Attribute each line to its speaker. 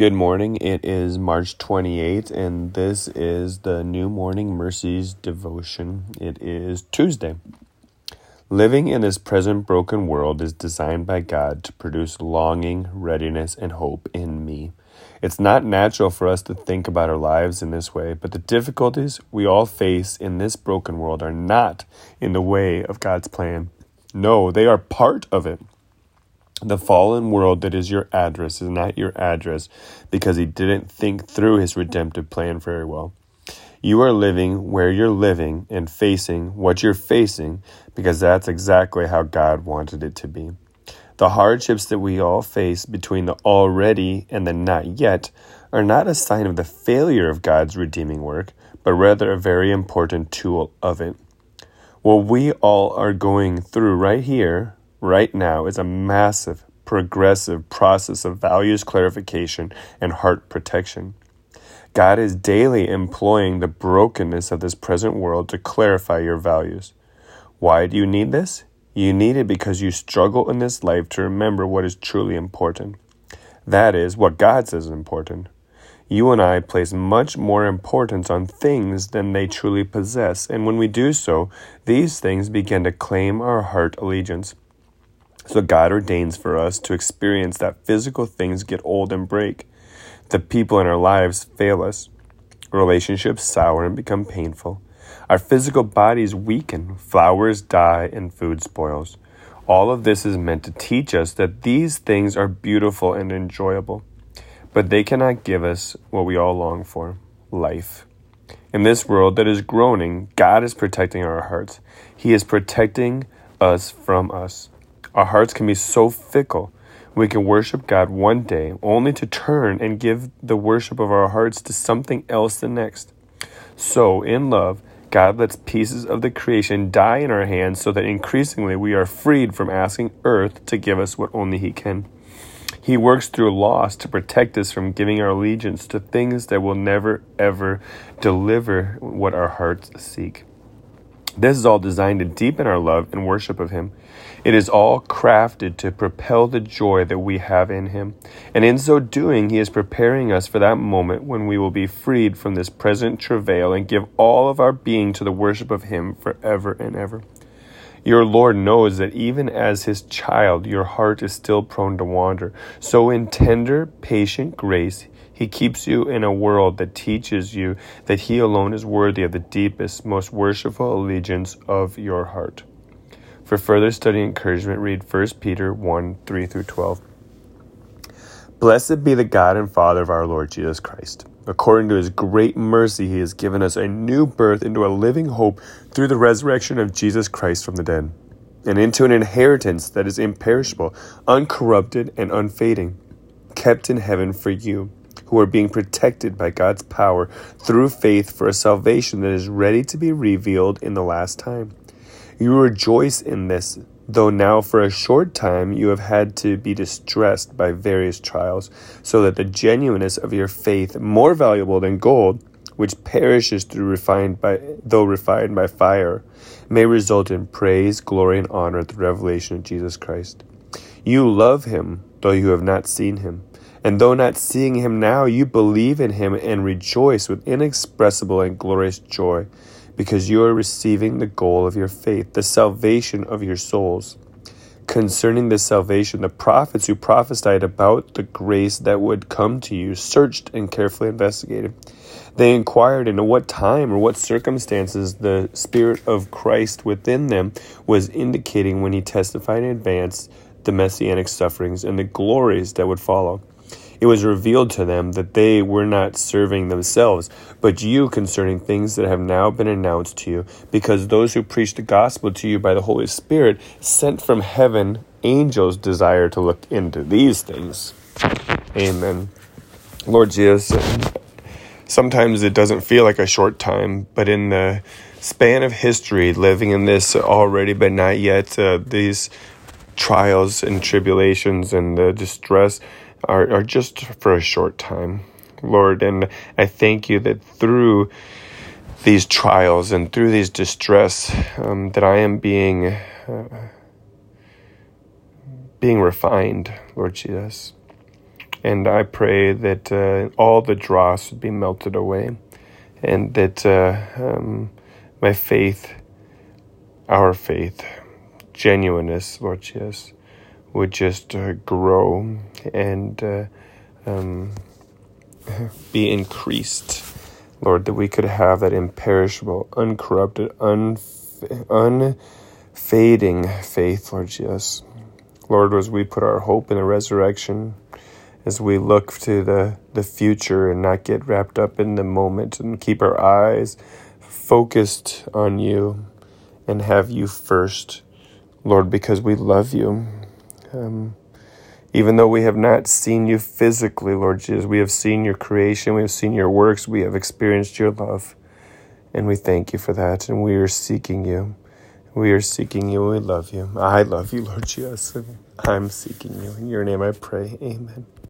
Speaker 1: Good morning. It is March 28th, and this is the New Morning Mercies devotion. It is Tuesday. Living in this present broken world is designed by God to produce longing, readiness, and hope in me. It's not natural for us to think about our lives in this way, but the difficulties we all face in this broken world are not in the way of God's plan. No, they are part of it. The fallen world that is your address is not your address because he didn't think through his redemptive plan very well. You are living where you're living and facing what you're facing because that's exactly how God wanted it to be. The hardships that we all face between the already and the not yet are not a sign of the failure of God's redeeming work, but rather a very important tool of it. What we all are going through right here right now is a massive, progressive process of values clarification and heart protection. God is daily employing the brokenness of this present world to clarify your values. Why do you need this? You need it because you struggle in this life to remember what is truly important. That is, what God says is important. You and I place much more importance on things than they truly possess, and when we do so, these things begin to claim our heart allegiance. So God ordains for us to experience that physical things get old and break. The people in our lives fail us. Relationships sour and become painful. Our physical bodies weaken, flowers die, and food spoils. All of this is meant to teach us that these things are beautiful and enjoyable, but they cannot give us what we all long for life. In this world that is groaning, God is protecting our hearts. He is protecting us from us. Our hearts can be so fickle. We can worship God one day only to turn and give the worship of our hearts to something else the next. So, in love, God lets pieces of the creation die in our hands so that increasingly we are freed from asking earth to give us what only He can. He works through loss to protect us from giving our allegiance to things that will never, ever deliver what our hearts seek. This is all designed to deepen our love and worship of Him. It is all crafted to propel the joy that we have in Him. And in so doing, He is preparing us for that moment when we will be freed from this present travail and give all of our being to the worship of Him forever and ever. Your Lord knows that even as His child, your heart is still prone to wander. So, in tender, patient grace, he keeps you in a world that teaches you that He alone is worthy of the deepest, most worshipful allegiance of your heart. For further study and encouragement, read 1 Peter 1 3 through 12. Blessed be the God and Father of our Lord Jesus Christ. According to his great mercy, he has given us a new birth into a living hope through the resurrection of Jesus Christ from the dead, and into an inheritance that is imperishable, uncorrupted, and unfading, kept in heaven for you who are being protected by God's power through faith for a salvation that is ready to be revealed in the last time. You rejoice in this, though now for a short time you have had to be distressed by various trials, so that the genuineness of your faith, more valuable than gold, which perishes through refined by though refined by fire, may result in praise, glory, and honor at the revelation of Jesus Christ. You love him, though you have not seen him. And though not seeing him now, you believe in him and rejoice with inexpressible and glorious joy, because you are receiving the goal of your faith, the salvation of your souls. Concerning this salvation, the prophets who prophesied about the grace that would come to you searched and carefully investigated. They inquired into what time or what circumstances the Spirit of Christ within them was indicating when he testified in advance the messianic sufferings and the glories that would follow it was revealed to them that they were not serving themselves, but you concerning things that have now been announced to you, because those who preach the gospel to you by the Holy Spirit sent from heaven angels desire to look into these things. Amen. Lord Jesus, sometimes it doesn't feel like a short time, but in the span of history, living in this already but not yet, uh, these trials and tribulations and the distress are, are just for a short time, Lord. And I thank you that through these trials and through these distress, um, that I am being uh, being refined, Lord Jesus. And I pray that uh, all the dross would be melted away and that uh, um, my faith, our faith, genuineness, Lord Jesus, would just uh, grow and uh, um, be increased. Lord, that we could have that imperishable, uncorrupted, unf- unfading faith, Lord Jesus. Lord, as we put our hope in the resurrection, as we look to the, the future and not get wrapped up in the moment and keep our eyes focused on you and have you first, Lord, because we love you. Um, even though we have not seen you physically, Lord Jesus, we have seen your creation, we have seen your works, we have experienced your love. And we thank you for that. And we are seeking you. We are seeking you. We love you. I love you, Lord Jesus. I'm seeking you. In your name I pray. Amen.